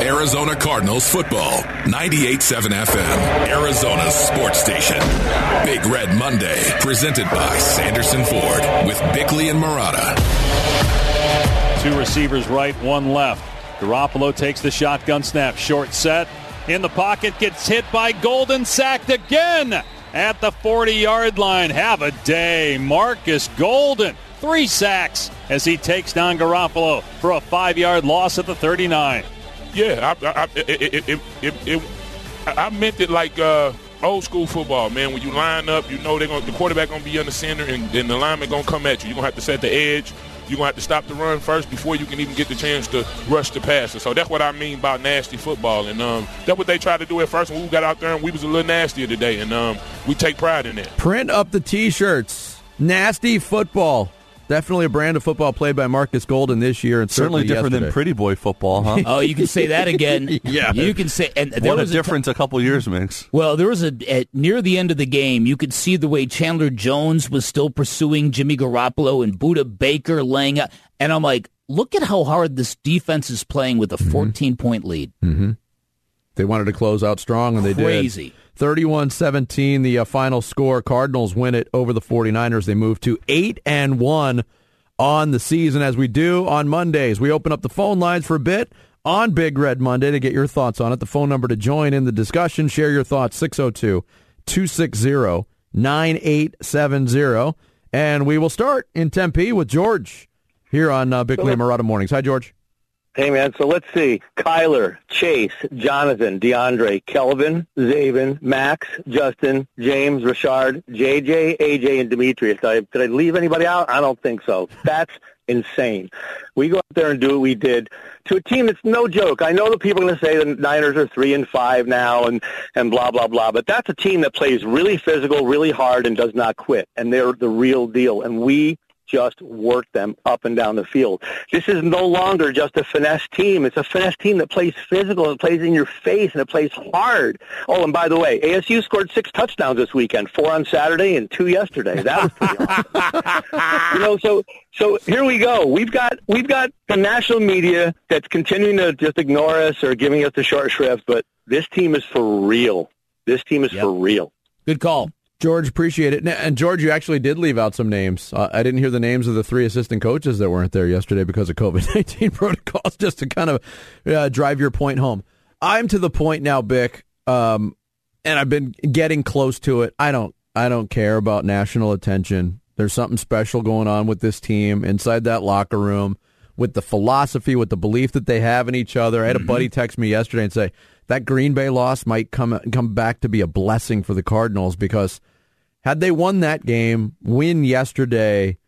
Arizona Cardinals football. 98.7 FM, Arizona's sports station. Big Red Monday, presented by Sanderson Ford with Bickley and Marotta. Two receivers right, one left. Garoppolo takes the shotgun snap. Short set. In the pocket, gets hit by Golden, sacked again at the 40 yard line. Have a day. Marcus Golden, three sacks as he takes down Garoppolo for a five yard loss at the 39. Yeah, I, I, it, it, it, I meant it like uh, old school football, man. When you line up, you know they're gonna, the quarterback going to be in the center, and then the lineman going to come at you. You're going to have to set the edge you're going to have to stop the run first before you can even get the chance to rush the passer. So that's what I mean by nasty football. And um, that's what they tried to do at first when we got out there and we was a little nastier today. And um, we take pride in that. Print up the T-shirts. Nasty football. Definitely a brand of football played by Marcus Golden this year, and certainly, certainly different yesterday. than pretty boy football, huh? oh, you can say that again. yeah, you can say. And there what was a difference a, t- a couple years makes. Well, there was a at, near the end of the game, you could see the way Chandler Jones was still pursuing Jimmy Garoppolo and Budda Baker laying out, and I'm like, look at how hard this defense is playing with a 14 mm-hmm. point lead. Mm-hmm. They wanted to close out strong, and they did. Crazy. Did. 31-17, the uh, final score. Cardinals win it over the 49ers. They move to 8 and 1 on the season as we do on Mondays. We open up the phone lines for a bit on Big Red Monday to get your thoughts on it. The phone number to join in the discussion, share your thoughts 602 260 9870. And we will start in Tempe with George here on uh, Bickley and Marotta Mornings. Hi, George. Hey, man. So let's see. Kyler, Chase, Jonathan, DeAndre, Kelvin, Zaven, Max, Justin, James, Richard, JJ, AJ, and Demetrius. Did I, did I leave anybody out? I don't think so. That's insane. We go out there and do what we did to a team that's no joke. I know that people are going to say the Niners are three and five now and, and blah, blah, blah, but that's a team that plays really physical, really hard, and does not quit. And they're the real deal. And we just work them up and down the field. This is no longer just a finesse team. It's a finesse team that plays physical, it plays in your face, and it plays hard. Oh, and by the way, ASU scored six touchdowns this weekend, four on Saturday and two yesterday. That was pretty awesome. you know, so so here we go. We've got we've got the national media that's continuing to just ignore us or giving us the short shrift, but this team is for real. This team is yep. for real. Good call. George, appreciate it. And George, you actually did leave out some names. Uh, I didn't hear the names of the three assistant coaches that weren't there yesterday because of COVID nineteen protocols. Just to kind of uh, drive your point home. I'm to the point now, Bick, um, and I've been getting close to it. I don't, I don't care about national attention. There's something special going on with this team inside that locker room, with the philosophy, with the belief that they have in each other. I had a buddy Mm-hmm. text me yesterday and say that Green Bay loss might come come back to be a blessing for the Cardinals because had they won that game, win yesterday,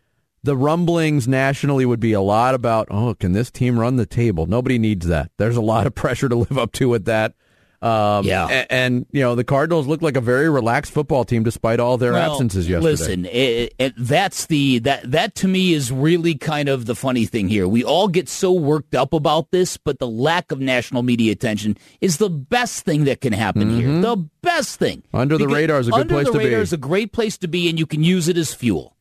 the rumblings nationally would be a lot about, oh, can this team run the table? Nobody needs that. There's a lot of pressure to live up to with that. Um, Yeah. And, and, you know, the Cardinals look like a very relaxed football team despite all their Well, absences yesterday. Listen, it, it, that's the that that to me is really kind of the funny thing here. We all get so worked up about this, but the lack of national media attention is the best thing that can happen here. The best thing. Mm-hmm. Under the radar is a good place to be. Under the radar is a great place to be, and you can use it as fuel.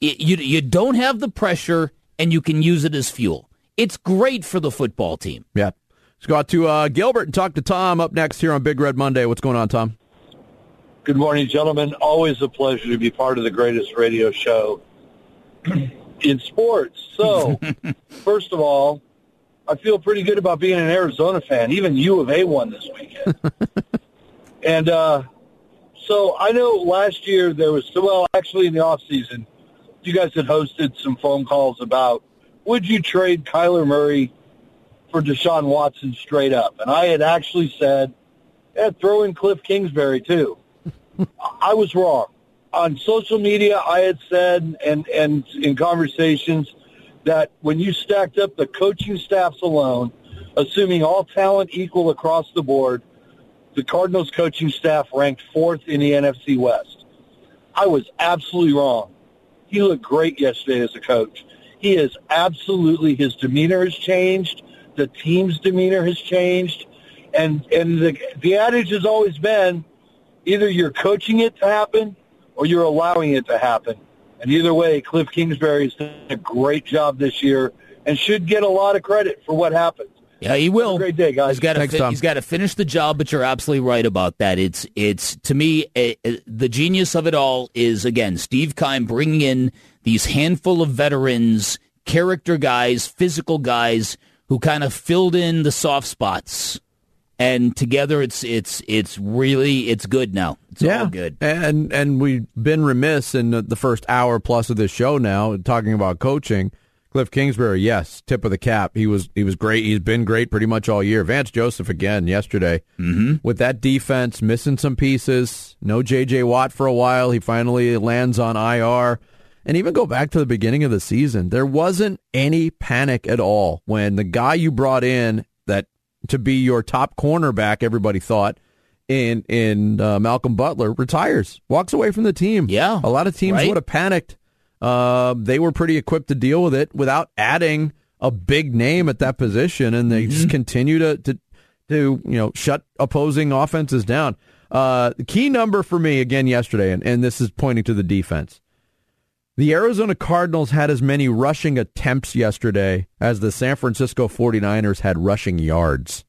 It, you you don't have the pressure, and you can use it as fuel. It's great for the football team. Yeah. Let's go out to uh, Gilbert and talk to Tom up next here on Big Red Monday. What's going on, Tom? Good morning, gentlemen. Always a pleasure to be part of the greatest radio show in sports. So, first of all, I feel pretty good about being an Arizona fan. Even U of A won this weekend. and uh, so I know last year there was, well, actually in the off season, you guys had hosted some phone calls about would you trade Kyler Murray for Deshaun Watson straight up? And I had actually said, yeah, throw in Cliff Kingsbury too. I was wrong. On social media, I had said, and, and in conversations, that when you stacked up the coaching staffs alone, assuming all talent equal across the board, the Cardinals coaching staff ranked fourth in the NFC West. I was absolutely wrong. He looked great yesterday as a coach. He is absolutely, his demeanor has changed. The team's demeanor has changed. And, and the, the adage has always been either you're coaching it to happen or you're allowing it to happen. And either way, Cliff Kingsbury's done a great job this year and should get a lot of credit for what happened. Yeah, he will. Have a great day, guys. He's got to Thanks, Tom. he's got to finish the job, but you're absolutely right about that. It's it's to me eh, eh, the genius of it all is again Steve Keim bringing in these handful of veterans, character guys, physical guys who kind of filled in the soft spots, and together it's it's it's really it's good now. It's all good. And and we've been remiss in the- the first hour plus of this show now talking about coaching. Cliff Kingsbury, yes, tip of the cap. He was he was great. He's been great pretty much all year. Vance Joseph again yesterday mm-hmm. with that defense missing some pieces. No J.J. Watt for a while. He finally lands on IR. And even go back to the beginning of the season, there wasn't any panic at all when the guy you brought in that to be your top cornerback, everybody thought in in uh, Malcolm Butler retires, walks away from the team. Yeah, a lot of teams right? would have panicked. Uh, they were pretty equipped to deal with it without adding a big name at that position, and they just continue to, to to you know shut opposing offenses down. Uh, the key number for me again yesterday, and, and this is pointing to the defense. The Arizona Cardinals had as many rushing attempts yesterday as the San Francisco 49ers had rushing yards.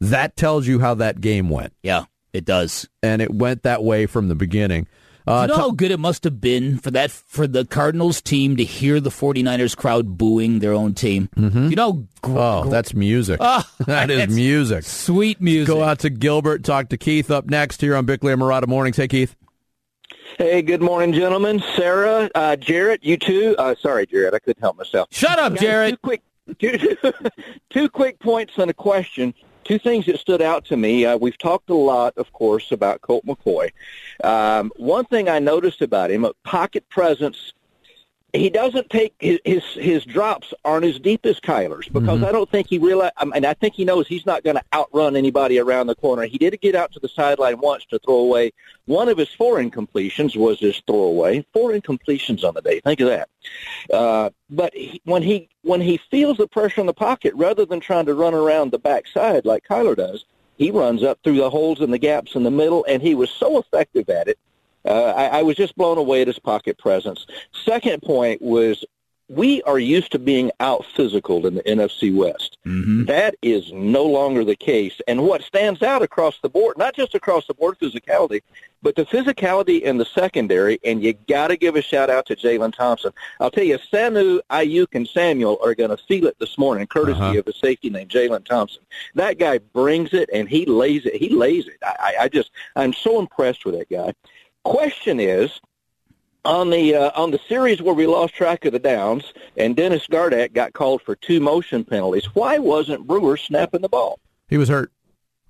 That tells you how that game went. Yeah, it does. And it went that way from the beginning. Uh, you know how good it must have been for that for the Cardinals team to hear the 49ers crowd booing their own team? Mm-hmm. You know, gr- oh, that's music. Ah, that is music. sweet music. Go out to Gilbert, talk to Keith up next here on Bickley and Marotta Mornings. Hey, Keith. Hey, good morning, gentlemen. Sarah, uh, Jarrett, you too. Uh, sorry, Jarrett, I couldn't help myself. Shut up, Guys, Jared. Two quick, two, two quick points and a question. Two things that stood out to me. Uh, we've talked a lot, of course, about Colt McCoy. Um, one thing I noticed about him, a pocket presence. He doesn't take his his, his drops aren't as deep as Kyler's because I don't think he realize. I mean, I think he knows he's not going to outrun anybody around the corner. He did get out to the sideline once to throw away one of his four incompletions was his throwaway. Four incompletions on the day. Think of that. Uh, but he, when he when he feels the pressure in the pocket, rather than trying to run around the backside like Kyler does, he runs up through the holes and the gaps in the middle, and he was so effective at it. Uh, I, I was just blown away at his pocket presence. Second point was we are used to being out physical in the NFC West. That is no longer the case. And what stands out across the board, not just across the board physicality, but the physicality in the secondary, and you got to give a shout out to Jalen Thompson. I'll tell you, Sanu, Aiyuk, and Samuel are going to feel it this morning, courtesy Uh-huh. of a safety named Jalen Thompson. That guy brings it, and he lays it. He lays it. I I just, I'm so impressed with that guy. Question is, on the uh, on the series where we lost track of the downs and Dennis Gardeck got called for two motion penalties, why wasn't Brewer snapping the ball? He was hurt.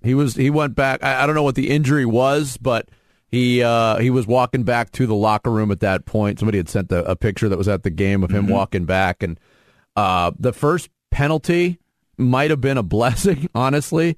He was. He went back. I, I don't know what the injury was, but he uh, he was walking back to the locker room at that point. Somebody had sent a, a picture that was at the game of him walking back, and uh, the first penalty might have been a blessing, honestly,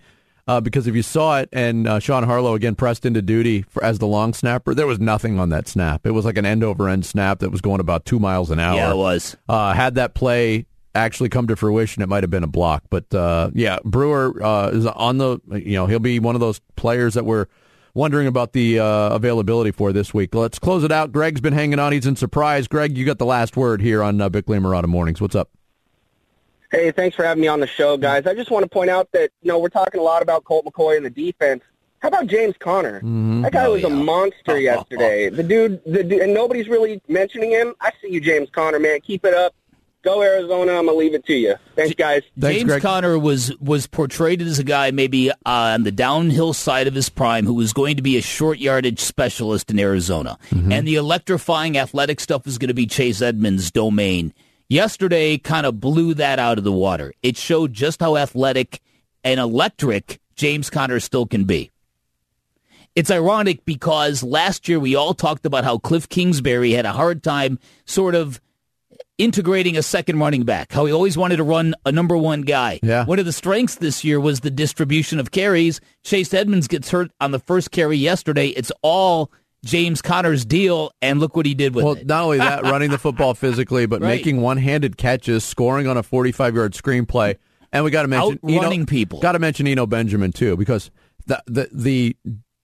uh, because if you saw it, and uh, Sean Harlow again pressed into duty for, as the long snapper, there was nothing on that snap. It was like an end over end snap that was going about two miles an hour. Yeah, it was. Uh, had that play actually come to fruition, it might have been a block. But uh, yeah, Brewer uh, is on the. You know, he'll be one of those players that we're wondering about the uh, availability for this week. Let's close it out. Greg's been hanging on. He's in surprise. Greg, you got the last word here on uh, Bickley and Marotta Mornings. What's up? Hey, thanks for having me on the show, guys. I just want to point out that, you know, we're talking a lot about Colt McCoy and the defense. How about James Conner? That guy Oh, was a monster yesterday. The dude, the dude, and nobody's really mentioning him. I see you, James Conner, man. Keep it up. Go Arizona. I'm gonna leave it to you. Thanks, guys. Thanks, James Greg. Conner was was portrayed as a guy maybe uh, on the downhill side of his prime who was going to be a short yardage specialist in Arizona, and the electrifying athletic stuff is going to be Chase Edmonds' domain. Yesterday, kind of blew that out of the water. It showed just how athletic and electric James Conner still can be. It's ironic because last year we all talked about how Cliff Kingsbury had a hard time sort of integrating a second running back, how he always wanted to run a number one guy. Yeah. One of the strengths this year was the distribution of carries. Chase Edmonds gets hurt on the first carry yesterday. It's all James Conner's deal, and look what he did with Well, it. Well, not only that, running the football physically, but Right. making one-handed catches, scoring on a 45-yard screenplay, and we got to mention Outrunning people. Got to mention Eno Benjamin too, because the the the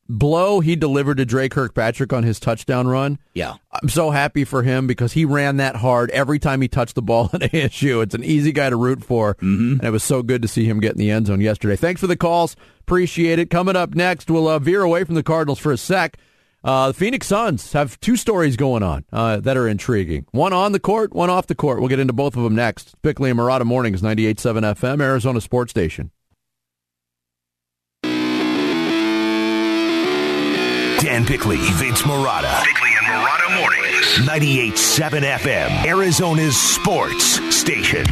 blow he delivered to Dre Kirkpatrick on his touchdown run. Yeah. I'm so happy for him because he ran that hard every time he touched the ball at ASU. It's an easy guy to root for, mm-hmm. and it was so good to see him get in the end zone yesterday. Thanks for the calls. Appreciate it. Coming up next, we'll uh, veer away from the Cardinals for a sec. Uh, the Phoenix Suns have two stories going on uh, that are intriguing. One on the court, one off the court. We'll get into both of them next. Bickley and Marotta Mornings, 98.7 FM, Arizona Sports Station. Dan Bickley, Vince Marotta. Bickley and Marotta Mornings. 98.7 FM, Arizona's sports station.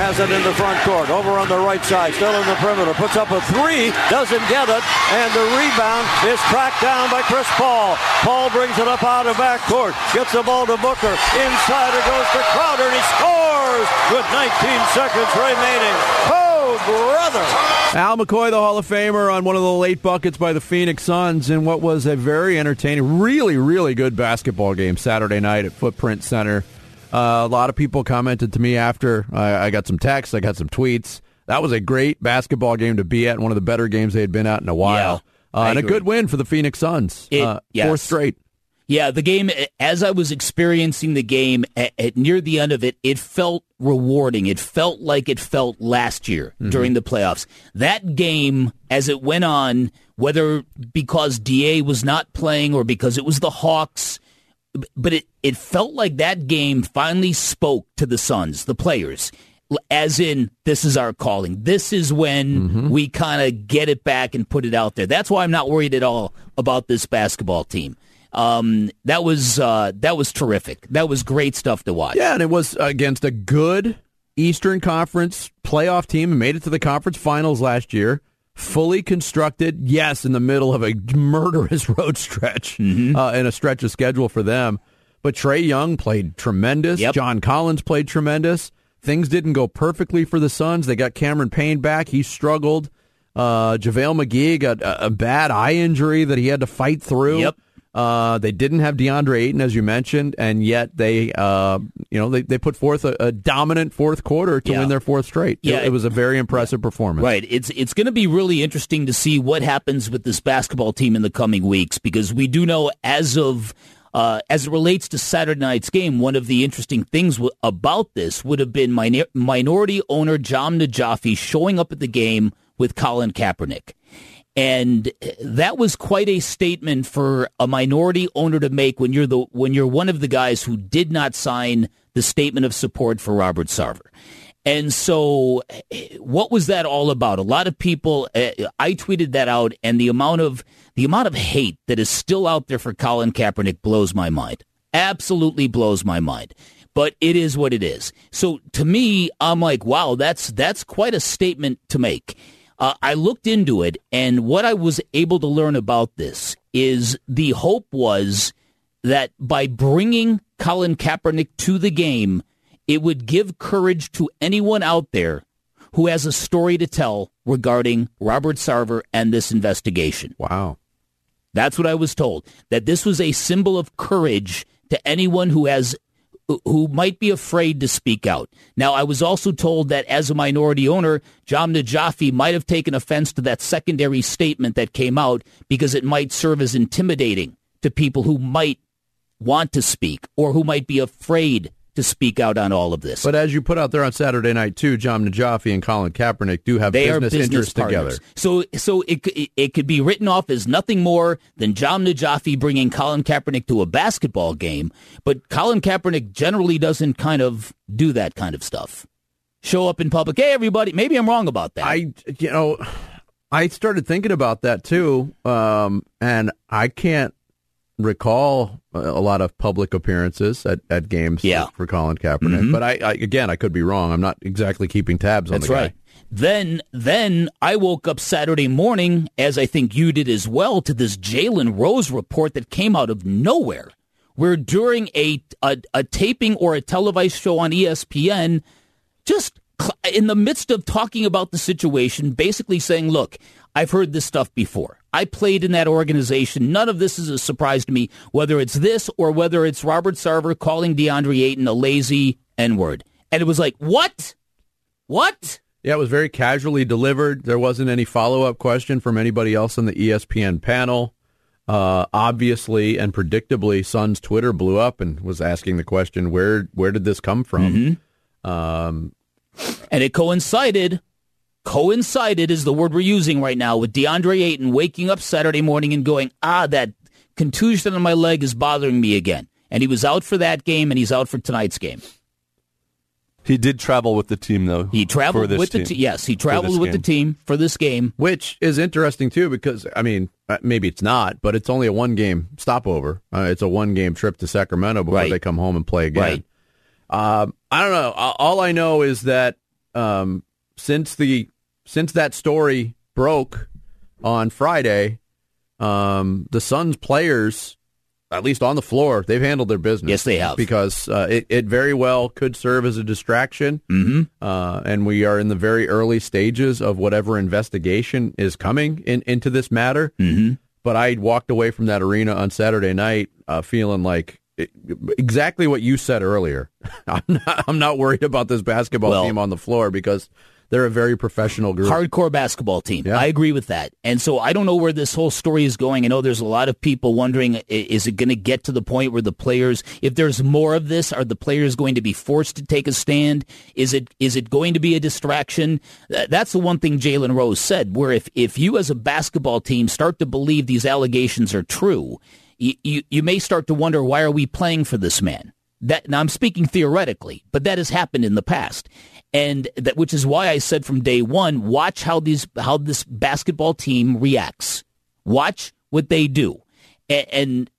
Has it in the front court, over on the right side, still in the perimeter, puts up a three, doesn't get it, and the rebound is tracked down by Chris Paul. Paul brings it up out of back court, gets the ball to Booker, inside it goes to Crowder, and he scores with 19 seconds remaining. Oh, brother! Al McCoy, the Hall of Famer, on one of the late buckets by the Phoenix Suns in what was a very entertaining, really, really good basketball game Saturday night at Footprint Center. Uh, a lot of people commented to me after I, I, got some texts, I got some tweets. That was a great basketball game to be at, one of the better games they had been at in a while. Yeah, uh, and agree. a good win for the Phoenix Suns. It, uh, yes. Fourth straight. Yeah, the game, as I was experiencing the game at, at, near the end of it, it felt rewarding. It felt like it felt last year mm-hmm. during the playoffs. That game, as it went on, whether because DA was not playing or because it was the Hawks, but it, it felt like that game finally spoke to the Suns, the players, as in, this is our calling. This is when mm-hmm. we kind of get it back and put it out there. That's why I'm not worried at all about this basketball team. Um, that was uh, that was terrific. That was great stuff to watch. Yeah, and it was against a good Eastern Conference playoff team and made it to the conference finals last year fully constructed, yes, in the middle of a murderous road stretch mm-hmm. uh, and a stretch of schedule for them. But Trae Young played tremendous. Yep. John Collins played tremendous. Things didn't go perfectly for the Suns. They got Cameron Payne back. He struggled. Uh, JaVale McGee got a, a, bad eye injury that he had to fight through. Yep. Uh, they didn't have DeAndre Ayton, as you mentioned, and yet they, uh, you know, they, they put forth a, a dominant fourth quarter to yeah. win their fourth straight. Yeah, it, it was a very impressive performance. Right. It's it's going to be really interesting to see what happens with this basketball team in the coming weeks because we do know as of. Uh, as it relates to Saturday night's game, one of the interesting things w- about this would have been minor- minority owner Jahm Najafi showing up at the game with Colin Kaepernick. And that was quite a statement for a minority owner to make when you're the when you're one of the guys who did not sign the statement of support for Robert Sarver. And so, what was that all about? A lot of people. Uh, I tweeted that out, and the amount of the amount of hate that is still out there for Colin Kaepernick blows my mind. Absolutely blows my mind. But it is what it is. So to me, I'm like, wow, that's that's quite a statement to make. Uh, I looked into it, and what I was able to learn about this is the hope was that by bringing Colin Kaepernick to the game, it would give courage to anyone out there who has a story to tell regarding Robert Sarver and this investigation. Wow. That's what I was told. That this was a symbol of courage to anyone who has who might be afraid to speak out. Now, I was also told that as a minority owner, Jahm Najafi might have taken offense to that secondary statement that came out because it might serve as intimidating to people who might want to speak or who might be afraid to speak out on all of this. But as you put out there on Saturday night too, Jahm Najafi and Colin Kaepernick do have they business, business interests together. So, so it, it, it could be written off as nothing more than Jahm Najafi bringing Colin Kaepernick to a basketball game. But Colin Kaepernick generally doesn't kind of do that kind of stuff. Show up in public, hey everybody. Maybe I'm wrong about that. I, you know, I started thinking about that too, um, and I can't recall a lot of public appearances at, at games yeah. for Colin Kaepernick. Mm-hmm. But I, I, again, I could be wrong. I'm not exactly keeping tabs on That's the guy. right. Then, then I woke up Saturday morning, as I think you did as well, to this Jalen Rose report that came out of nowhere. Where during a, a, a taping or a televised show on ESPN, just in the midst of talking about the situation, basically saying, "Look, I've heard this stuff before. I played in that organization. None of this is a surprise to me, whether it's this or whether it's Robert Sarver calling DeAndre Ayton a lazy N word. And it was like, what? What? Yeah, it was very casually delivered. There wasn't any follow up question from anybody else on the ESPN panel. Uh, obviously and predictably, Sun's Twitter blew up and was asking the question, "Where where did this come from?" Um, And it coincided, coincided is the word we're using right now, with DeAndre Ayton waking up Saturday morning and going, ah, that contusion on my leg is bothering me again. And he was out for that game, and he's out for tonight's game. He did travel with the team, though. He traveled for this with the team. team. Yes, he For traveled this with the team for this game. which is interesting too because I mean uh, maybe it's not, but it's only a one game stopover. Uh, it's a one game trip to Sacramento before Right. they come home and play again. Right. Um, I don't know. All I know is that um, since the since that story broke on Friday, um, the Suns players, at least on the floor, they've handled their business. Yes, they have. because uh, it, it very well could serve as a distraction. Mm-hmm. Uh, and we are in the very early stages of whatever investigation is coming in, into this matter. Mm-hmm. But I walked away from that arena on Saturday night uh, feeling like exactly what you said earlier. I'm not, I'm not worried about this basketball Well- team on the floor because they're a very professional group. Hardcore basketball team. Yeah. I agree with that. And so I don't know where this whole story is going. I know there's a lot of people wondering is it going to get to the point where the players if there's more of this are the players going to be forced to take a stand? Is it is it going to be a distraction? That's the one thing Jalen Rose said where if if you as a basketball team start to believe these allegations are true, you, you, may start to wonder why are we playing for this man? That now I'm speaking theoretically, but that has happened in the past, and that which is why I said from day one, watch how these how this basketball team reacts. Watch what they do, A- and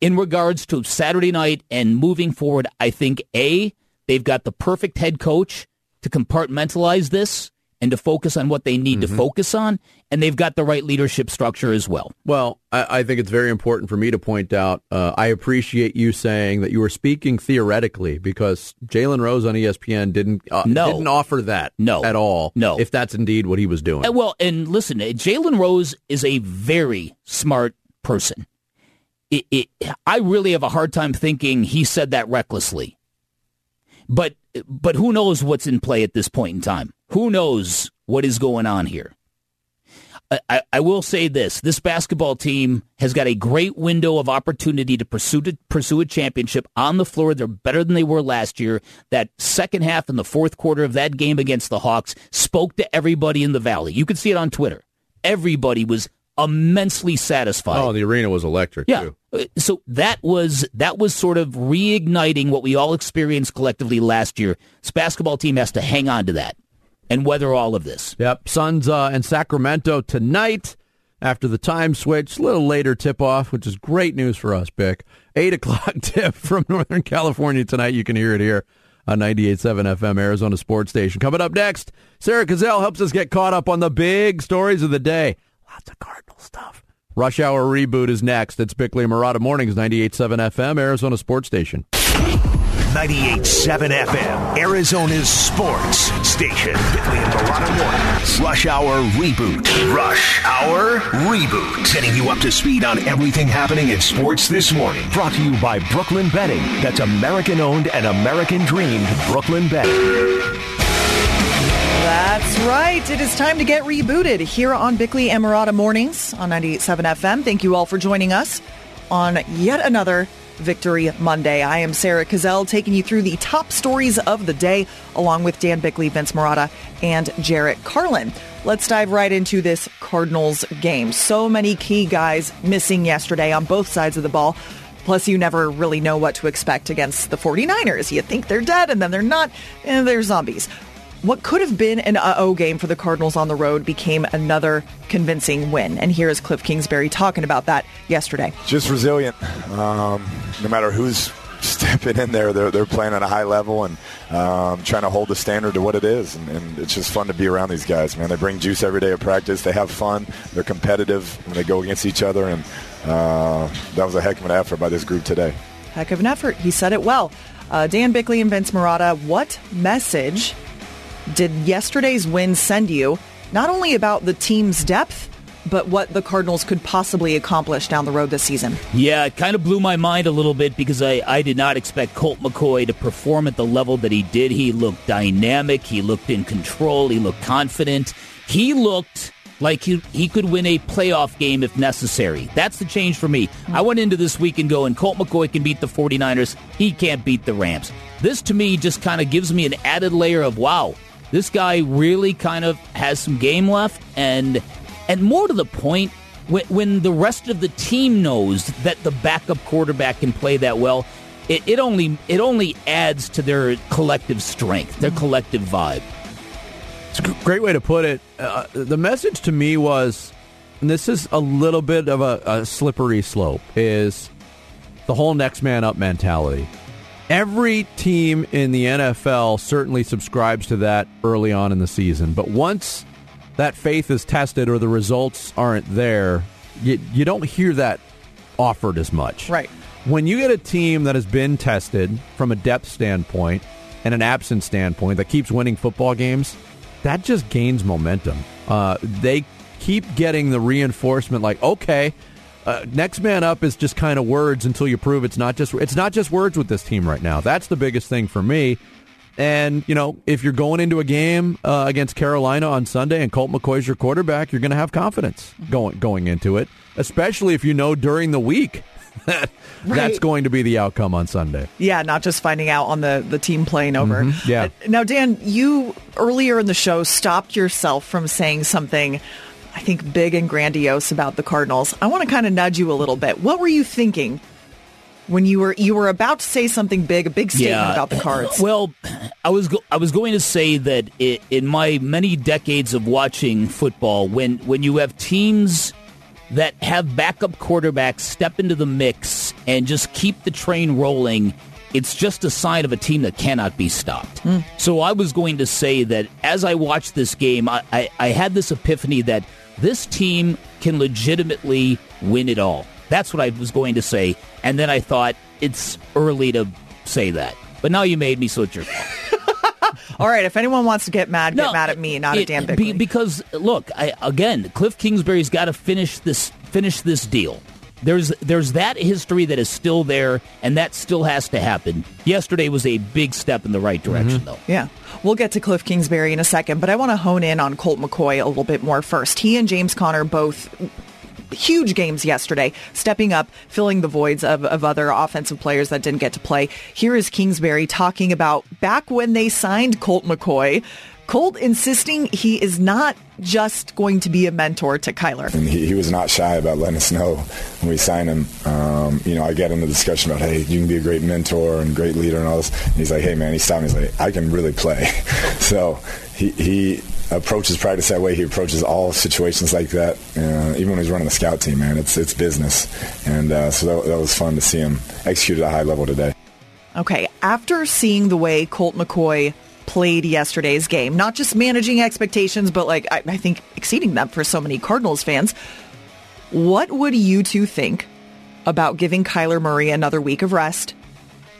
in regards to Saturday night and moving forward, I think a they've got the perfect head coach to compartmentalize this and to focus on what they need to focus on, and they've got the right leadership structure as well. Well, I, I think it's very important for me to point out. Uh, I appreciate you saying that you were speaking theoretically because Jalen Rose on ESPN didn't uh, No. didn't offer that No. at all. No. if that's indeed what he was doing. Uh, Well, and listen, uh, Jalen Rose is a very smart person. It, it, I really have a hard time thinking he said that recklessly. But but who knows what's in play at this point in time? Who knows what is going on here? I, I, I will say this: this basketball team has got a great window of opportunity to pursue to pursue a championship on the floor. They're better than they were last year. That second half and the fourth quarter of that game against the Hawks spoke to everybody in the valley. You could see it on Twitter. Everybody was immensely satisfied. oh, the arena was electric Yeah. too. Uh, So that was that was sort of reigniting what we all experienced collectively last year. This basketball team has to hang on to that and weather all of this. Yep, Suns uh, and Sacramento tonight after the time switch. A little later tip off, which is great news for us, Bick. Eight o'clock tip from Northern California tonight. You can hear it here on 98.7 FM Arizona Sports Station. Coming up next, Sarah Cazell helps us get caught up on the big stories of the day. Lots of Cardinal stuff. Rush Hour Reboot is next. It's Bickley Marotta Mornings, 98.7 FM Arizona Sports Station. 98.7 FM, Arizona's sports station. Bickley and Marotta. Rush Hour Reboot. Rush Hour Reboot. Getting you up to speed on everything happening in sports this morning. Brought to you by Brooklyn Betting. That's American owned and American dreamed Brooklyn Betting. That's right. It is time to get rebooted here on Bickley and Mornings on 98.7 FM. Thank you all for joining us on yet another Victory Monday. I am Sarah Cazell taking you through the top stories of the day along with Dan Bickley, Vince Marotta, and Jarrett Carlin. Let's dive right into this Cardinals game. So many key guys missing yesterday on both sides of the ball. Plus, you never really know what to expect against the 49ers. You think they're dead, and then they're not, and they're zombies. What could have been an uh-oh game for the Cardinals on the road became another convincing win. And here is Cliff Kingsbury talking about that yesterday. just resilient. Um, no matter who's stepping in there, they're, they're playing at a high level and um, trying to hold the standard to what it is. And, and it's just fun to be around these guys, man. They bring juice every day of practice. They have fun. They're competitive when they go against each other. And uh, that was a heck of an effort by this group today. Heck of an effort. He said it well. Uh, Dan Bickley and Vince Marotta, what message did yesterday's win send you, not only about the team's depth, but what the Cardinals could possibly accomplish down the road this season. Yeah, it kind of blew my mind a little bit because I, I did not expect Colt McCoy to perform at the level that he did. He looked dynamic. He looked in control. He looked confident. He looked like he, he could win a playoff game if necessary. That's the change for me. I went into this week and going, Colt McCoy can beat the 49ers. He can't beat the Rams. This to me just kind of gives me an added layer of, wow, this guy really kind of has some game left. And, and more to the point, when, when the rest of the team knows that the backup quarterback can play that well, it, it only it only adds to their collective strength, their collective vibe. It's a great way to put it. Uh, the message to me was, and this is a little bit of a, a slippery slope, is the whole next man up mentality. Every team in the NFL certainly subscribes to that early on in the season, but once that faith is tested or the results aren't there, you, you don't hear that offered as much. Right. When you get a team that has been tested from a depth standpoint and an absence standpoint that keeps winning football games, that just gains momentum. Uh, they keep getting the reinforcement like, okay, uh, next man up is just kind of words until you prove it's not just it's not just words with this team right now. That's the biggest thing for me. And you know, if you're going into a game uh, against Carolina on Sunday and Colt McCoy's your quarterback, you're going to have confidence going going into it, especially if you know during the week that Right. that's going to be the outcome on Sunday. Yeah, not just finding out on the, the team playing over. Mhm, yeah. Now, Dan, you earlier in the show stopped yourself from saying something, I think, big and grandiose about the Cardinals. I want to kind of nudge you a little bit. What were you thinking when you were you were about to say something big, a big statement about the Cards? Well, I was go- I was going to say that i in my many decades of watching football, when when you have teams that have backup quarterbacks step into the mix and just keep the train rolling, it's just a sign of a team that cannot be stopped. Hmm. So I was going to say that as I watched this game, I, I, I had this epiphany that this team can legitimately win it all. That's what I was going to say. And then I thought it's early to say that. But now you made me, so it's your fault. All right, if anyone wants to get mad, get mad at me, not at It- Dan be- because look, I, again, Cliff Kingsbury's got to finish this finish this deal. There's there's that history that is still there, and that still has to happen. Yesterday was a big step in the right direction, mm-hmm. though. Yeah. We'll get to Cliff Kingsbury in a second, but I want to hone in on Colt McCoy a little bit more first. He and James Conner both huge games yesterday, stepping up, filling the voids of, of other offensive players that didn't get to play. Here is Kingsbury talking about back when they signed Colt McCoy. Colt insisting he is not just going to be a mentor to Kyler. And he, he was not shy about letting us know when we signed him. Um, you know, I get in the discussion about, hey, you can be a great mentor and great leader and all this. And he's like, hey, man, he stopped me. He's like, I can really play. so he, he approaches practice that way. He approaches all situations like that. Uh, even when he's running the scout team, man, it's it's business. And uh, so that, that was fun to see him execute at a high level today. Okay, after seeing the way Colt McCoy played yesterday's game, not just managing expectations, but like I, I think exceeding them for so many Cardinals fans, what would you two think about giving Kyler Murray another week of rest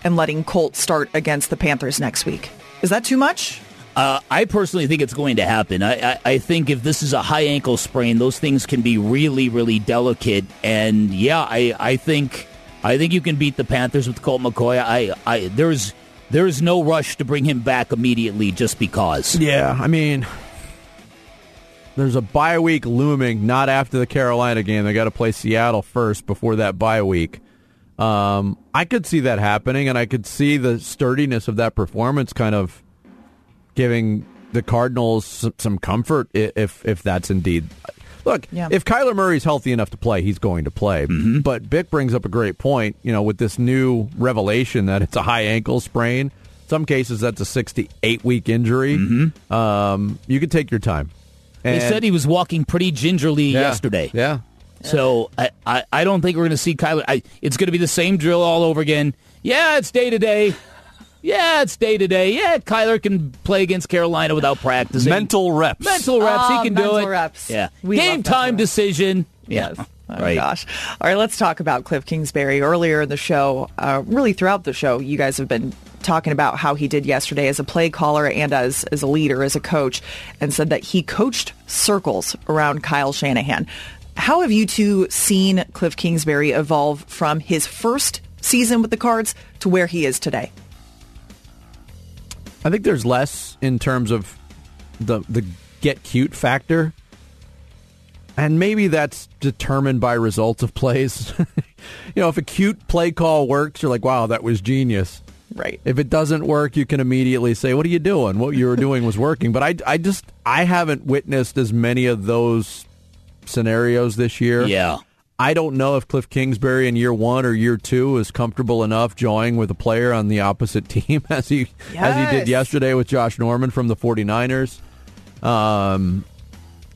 and letting Colt start against the Panthers next week? Is that too much? Uh, I personally think it's going to happen. I, I, I think if this is a high ankle sprain, those things can be really, really delicate. And yeah, I, I think I think you can beat the Panthers with Colt McCoy. I, I there's there's no rush to bring him back immediately just because. Yeah, I mean, there's a bye week looming. Not after the Carolina game. They got to play Seattle first before that bye week. Um, I could see that happening, and I could see the sturdiness of that performance kind of giving the Cardinals some comfort if if that's indeed. Look, Yeah. if Kyler Murray's healthy enough to play, he's going to play. But Bick brings up a great point. You know, with this new revelation that it's a high ankle sprain, some cases that's a six to eight week injury. Um, you could take your time. They said he was walking pretty gingerly Yeah. yesterday. Yeah. So I, I, I don't think we're going to see Kyler. I, it's going to be the same drill all over again. Yeah, it's day to day. Yeah, it's day to day. Yeah, Kyler can play against Carolina without practicing. Mental reps. Mental reps. Ah, he can do mental it. reps. Yeah. We Game time reps. decision. Yeah. Yes. Oh right. gosh. All right, let's talk about Cliff Kingsbury. Earlier in the show, uh, really throughout the show, you guys have been talking about how he did yesterday as a play caller and as, as a leader, as a coach, and said that he coached circles around Kyle Shanahan. How have you two seen Cliff Kingsbury evolve from his first season with the Cards to where he is today? I think there's less in terms of the the get cute factor. And maybe that's determined by results of plays. you know, if a cute play call works, you're like, wow, that was genius. Right. If it doesn't work, you can immediately say, what are you doing? What you were doing was working. But I, I just, I haven't witnessed as many of those scenarios this year. Yeah. I don't know if Cliff Kingsbury in year one or year two is comfortable enough jawing with a player on the opposite team as he as he did yesterday with Josh Norman from the 49ers. Um,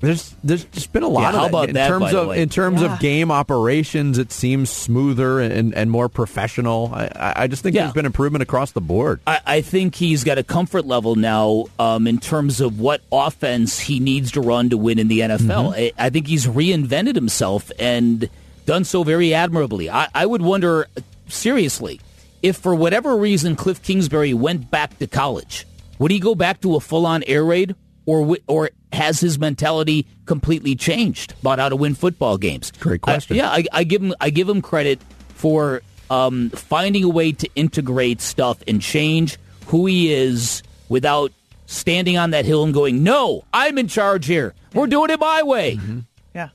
there's there's just been a lot Yeah, of how that. about in that, terms by the of way? in terms Yeah. of game operations. It seems smoother and, and more professional. I, I I just think Yeah. there's been improvement across the board. I, I think he's got a comfort level now um, in terms of what offense he needs to run to win in the NFL. I, I think he's reinvented himself and done so very admirably. I, I would wonder, seriously, if for whatever reason Cliff Kingsbury went back to college, would he go back to a full on air raid? Or, or has his mentality completely changed about how to win football games? Great question. I- yeah, I, I give him I give him credit for um, finding a way to integrate stuff and change who he is without standing on that hill and going, "No, I'm in charge here. We're doing it my way." Yeah.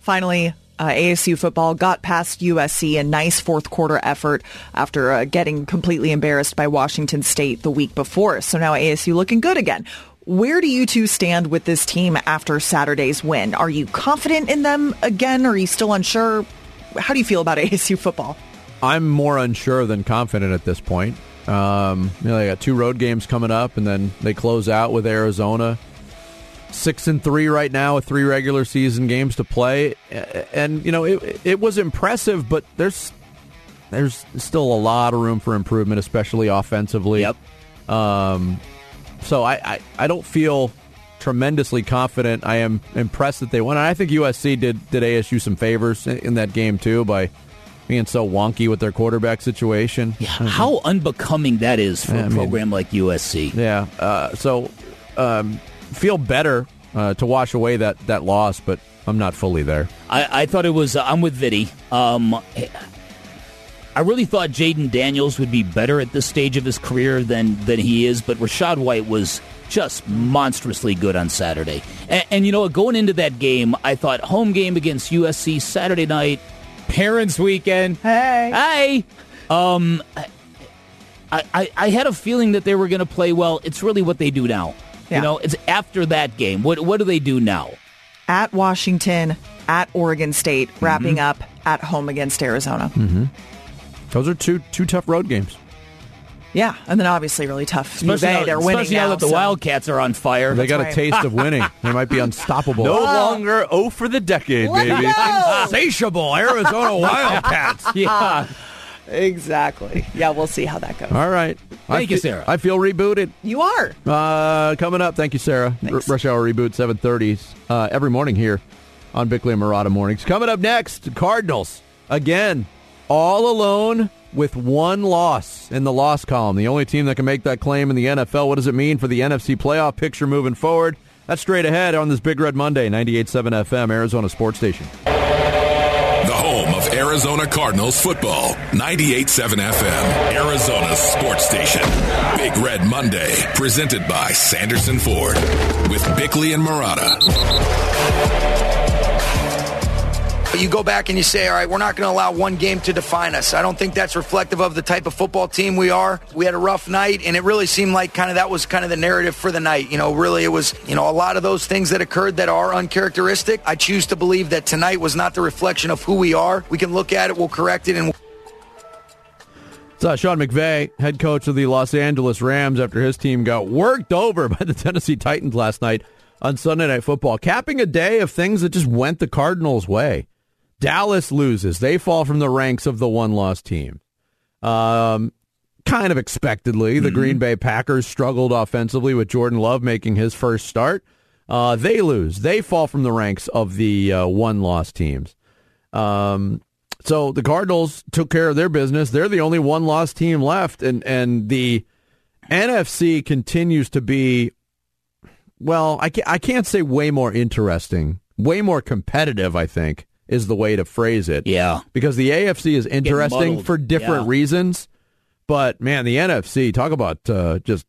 Finally, uh, ASU football got past USC a nice fourth quarter effort after uh, getting completely embarrassed by Washington State the week before. So now ASU looking good again. Where do you two stand with this team after Saturday's win? Are you confident in them again? Or are you still unsure? How do you feel about ASU football? I'm more unsure than confident at this point. Um, you know, they got two road games coming up, and then they close out with Arizona. Six and three right now with three regular season games to play, and you know it, it was impressive, but there's there's still a lot of room for improvement, especially offensively. Yep. Um, so I, I, I don't feel tremendously confident. I am impressed that they won. And I think USC did did ASU some favors in, in that game too by being so wonky with their quarterback situation. Yeah, how unbecoming that is for Yeah, a mean- program like USC. Yeah. Uh, so um, feel better uh, to wash away that that loss, but I'm not fully there. I, I thought it was. I'm with Vitty. Um, I really thought Jayden Daniels would be better at this stage of his career than than he is, but Rachaad White was just monstrously good on Saturday. And, and you know, what, going into that game, I thought home game against USC Saturday night, parents' weekend. Hey, hey. Um, I, I, I had a feeling that they were going to play well. It's really what they do now. Yeah. You know, it's after that game. What what do they do now? At Washington, at Oregon State, wrapping up at home against Arizona. Mm-hmm. Those are two two tough road games. Yeah, and then obviously really tough. Especially, UVA, now, they're winning especially now, that the so- Wildcats are on fire. They got right. a taste of winning. They might be unstoppable. No longer O for the decade, Let's baby. Insatiable Arizona Wildcats. yeah. Exactly. Yeah, we'll see how that goes. All right. I Thank you, Sarah. I feel rebooted. You are. Uh, coming up, thank you, Sarah. R- Rush Hour Reboot, 730s, uh, every morning here on Bickley and Marotta Mornings. Coming up next, Cardinals. Again, all alone with one loss in the loss column. The only team that can make that claim in the NFL. What does it mean for the NFC playoff picture moving forward? That's straight ahead on this Big Red Monday, 98.7 FM, Arizona Sports Station. The home of Arizona Cardinals football. 98.7 FM, Arizona's sports station. Big Red Monday, presented by Sanderson Ford. With Bickley and Marotta. You go back and you say, all right, we're not going to allow one game to define us. I don't think that's reflective of the type of football team we are. We had a rough night, and it really seemed like kind of that was kind of the narrative for the night. You know, really, it was, you know, a lot of those things that occurred that are uncharacteristic. I choose to believe that tonight was not the reflection of who we are. We can look at it, we'll correct it, and uh, Sean McVay, head coach of the Los Angeles Rams, after his team got worked over by the Tennessee Titans last night on Sunday Night Football, capping a day of things that just went the Cardinals' way. Dallas loses; they fall from the ranks of the one-loss team. Um, kind of expectedly, the Green Bay Packers struggled offensively with Jordan Love making his first start. Uh, they lose; they fall from the ranks of the uh, one-loss teams. Um, So the Cardinals took care of their business. They're the only one loss team left, and and the NFC continues to be, well, I can't, I can't say way more interesting, way more competitive. I think is the way to phrase it. Yeah, because the AFC is interesting for different Yeah. reasons, but man, the NFC talk about uh, just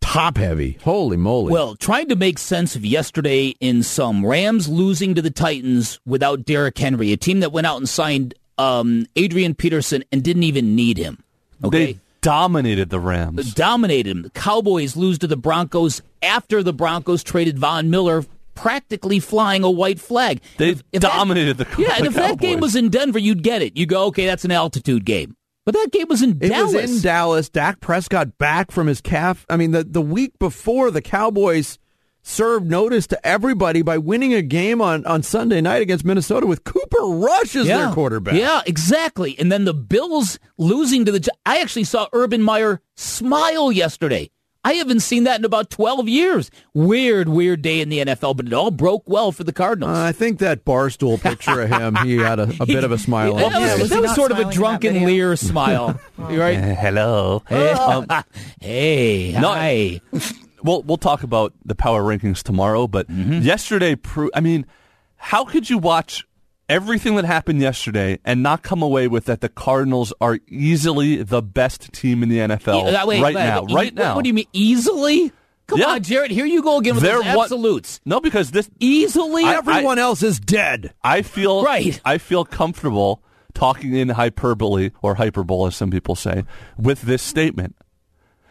top heavy. Holy moly! Well, trying to make sense of yesterday in some Rams losing to the Titans without Derrick Henry, a team that went out and signed um, Adrian Peterson and didn't even need him. Okay. They dominated the Rams. dominated them. The Cowboys lose to the Broncos after the Broncos traded Von Miller, practically flying a white flag. They If- if that- dominated the yeah, and the if that game was in Denver, you'd get it. You go, okay, that's an altitude game. But that game was in It Dallas. was in Dallas. Dak Prescott back from his calf. I mean, the, the week before, the Cowboys served notice to everybody by winning a game on, on Sunday night against Minnesota with Cooper Rush as their quarterback. Yeah, exactly. And then the Bills losing to the. I actually saw Urban Meyer smile yesterday. I haven't seen that in about 12 years. Weird, weird day in the NFL, but it all broke well for the Cardinals. Uh, I think that barstool picture of him, he had a, a bit of a smile. that on his was, face. that was sort of a drunken leer smile. You right? hello. Hey, Um, hey, No, hi. We'll we'll talk about the power rankings tomorrow, but Mm-hmm. yesterday, pro- I mean, how could you watch everything that happened yesterday and not come away with that the Cardinals are easily the best team in the NFL Uh, wait, right wait, now? wait, right what- now. What do you mean easily? Come Yeah. on, Jared. Here you go again with They're those one- absolutes. No, because this Easily, I- Everyone else is dead. I feel Right. I feel comfortable talking in hyperbole or hyperbole, as some people say, with this statement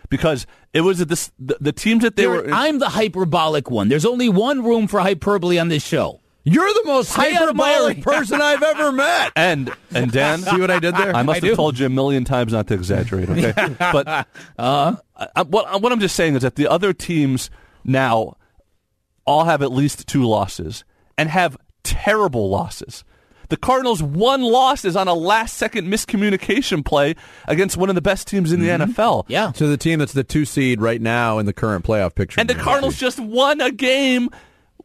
because it was this the, the teams that they Jared, were. I'm the hyperbolic one. There's only one room for hyperbole on this show. You're the most Stay out of my hyperbolic person I've ever met. and and Dan, See what I did there? I must I have do. told you a million times not to exaggerate. Okay, but uh, I, what what I'm just saying is that the other teams now all have at least two losses and have terrible losses. The Cardinals' one loss is on a last-second miscommunication play against one of the best teams in the NFL. Yeah. To the team that's the two seed right now in the current playoff picture. And the Cardinals just won a game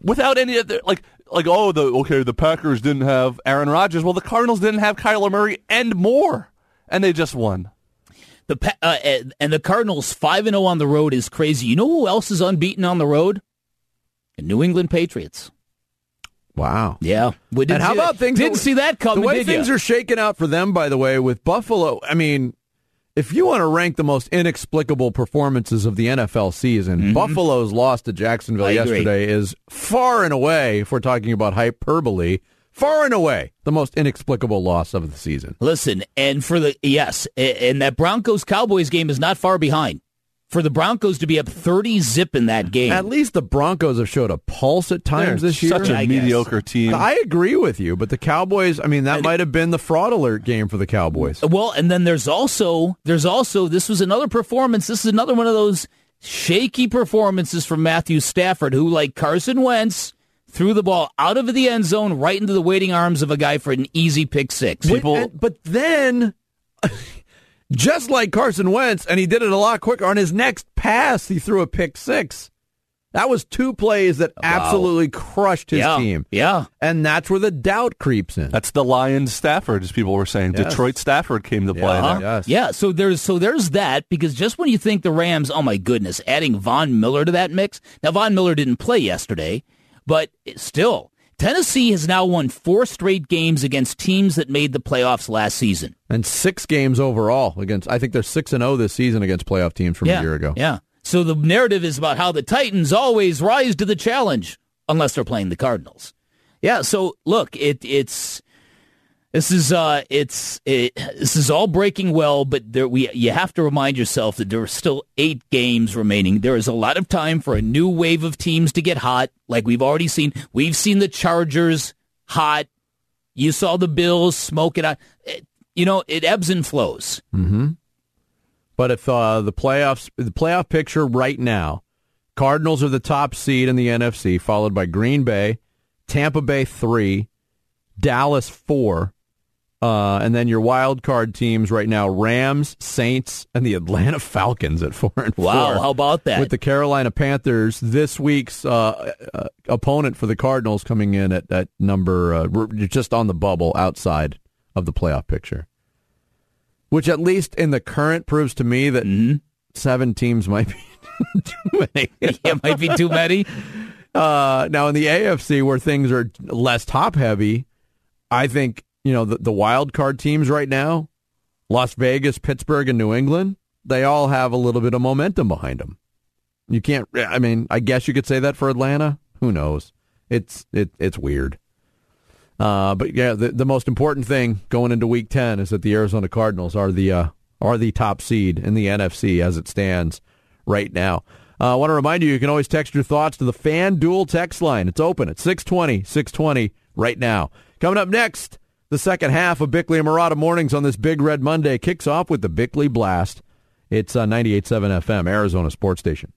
without any other like like oh the okay the Packers didn't have Aaron Rodgers. Well, the Cardinals didn't have Kyler Murray and more, and they just won. The uh, and- and the Cardinals five and zero on the road is crazy. You know who else is unbeaten on the road? The New England Patriots. Wow. Yeah. We didn't and how about that, things? Didn't see that coming. The way did things ya? are shaking out for them, by the way, with Buffalo. I mean, if you want to rank the most inexplicable performances of the NFL season, Buffalo's loss to Jacksonville Mm-hmm. I agree. yesterday is far and away. If we're talking about hyperbole, far and away the most inexplicable loss of the season. Listen, and for the yes, and that Broncos Cowboys game is not far behind. For the Broncos to be up thirty zip in that game, At least the Broncos have showed a pulse at times They're this year. such a I guess. mediocre team. I agree with you, but the Cowboys. I mean, that might have been the fraud alert game for the Cowboys. Well, and then there's also there's also this was another performance. This is another one of those shaky performances from Matthew Stafford, who like Carson Wentz threw the ball out of the end zone right into the waiting arms of a guy for an easy pick six. Wait, and- but then, just like Carson Wentz, and he did it a lot quicker. On his next pass, he threw a pick six. That was two plays that absolutely crushed his Yeah, team. Yeah. And that's where the doubt creeps in. That's the Lions Stafford, as people were saying. Yes. Detroit Stafford came to play Yeah. there. Yes. Yeah, so there's so there's that because just when you think the Rams, oh my goodness, adding Von Miller to that mix. Now Von Miller didn't play yesterday, but still, Tennessee has now won four straight games against teams that made the playoffs last season. And six games overall against. I think they're six and zero this season against playoff teams from yeah, a year ago. Yeah. So the narrative is about how the Titans always rise to the challenge unless they're playing the Cardinals. Yeah. So look, it it's this is uh it's it, this is all breaking well, but there we you have to remind yourself that there are still eight games remaining. There is a lot of time for a new wave of teams to get hot, like we've already seen. We've seen the Chargers hot. You saw the Bills smoking out. It- you know, it ebbs and flows. Mm-hmm. But if uh, the playoffs, the playoff picture right now, Cardinals are the top seed in the NFC, followed by Green Bay, Tampa Bay three, Dallas four, uh, and then your wild card teams right now: Rams, Saints, and the Atlanta Falcons at four and Wow, four. how about that? With the Carolina Panthers, this week's uh, uh, opponent for the Cardinals coming in at at number uh, just on the bubble outside of the playoff picture. Which at least in the current proves to me that Mm-hmm. seven teams might be too many. yeah, might be too many. Uh, now in the AFC where things are less top heavy, I think you know the, the wild card teams right now, Las Vegas, Pittsburgh, and New England, they all have a little bit of momentum behind them. You can't. I mean, I guess you could say that for Atlanta. Who knows? It's it it's weird. Uh, but yeah, the, the most important thing going into Week Ten is that the Arizona Cardinals are the uh, are the top seed in the NFC as it stands right now. Uh, I want to remind you, you can always text your thoughts to the FanDuel text line. It's open at 620, 620 right now. Coming up next, the second half of Bickley and Marotta Mornings on this Big Red Monday kicks off with the Bickley Blast. It's uh, 98.7 FM, Arizona Sports Station.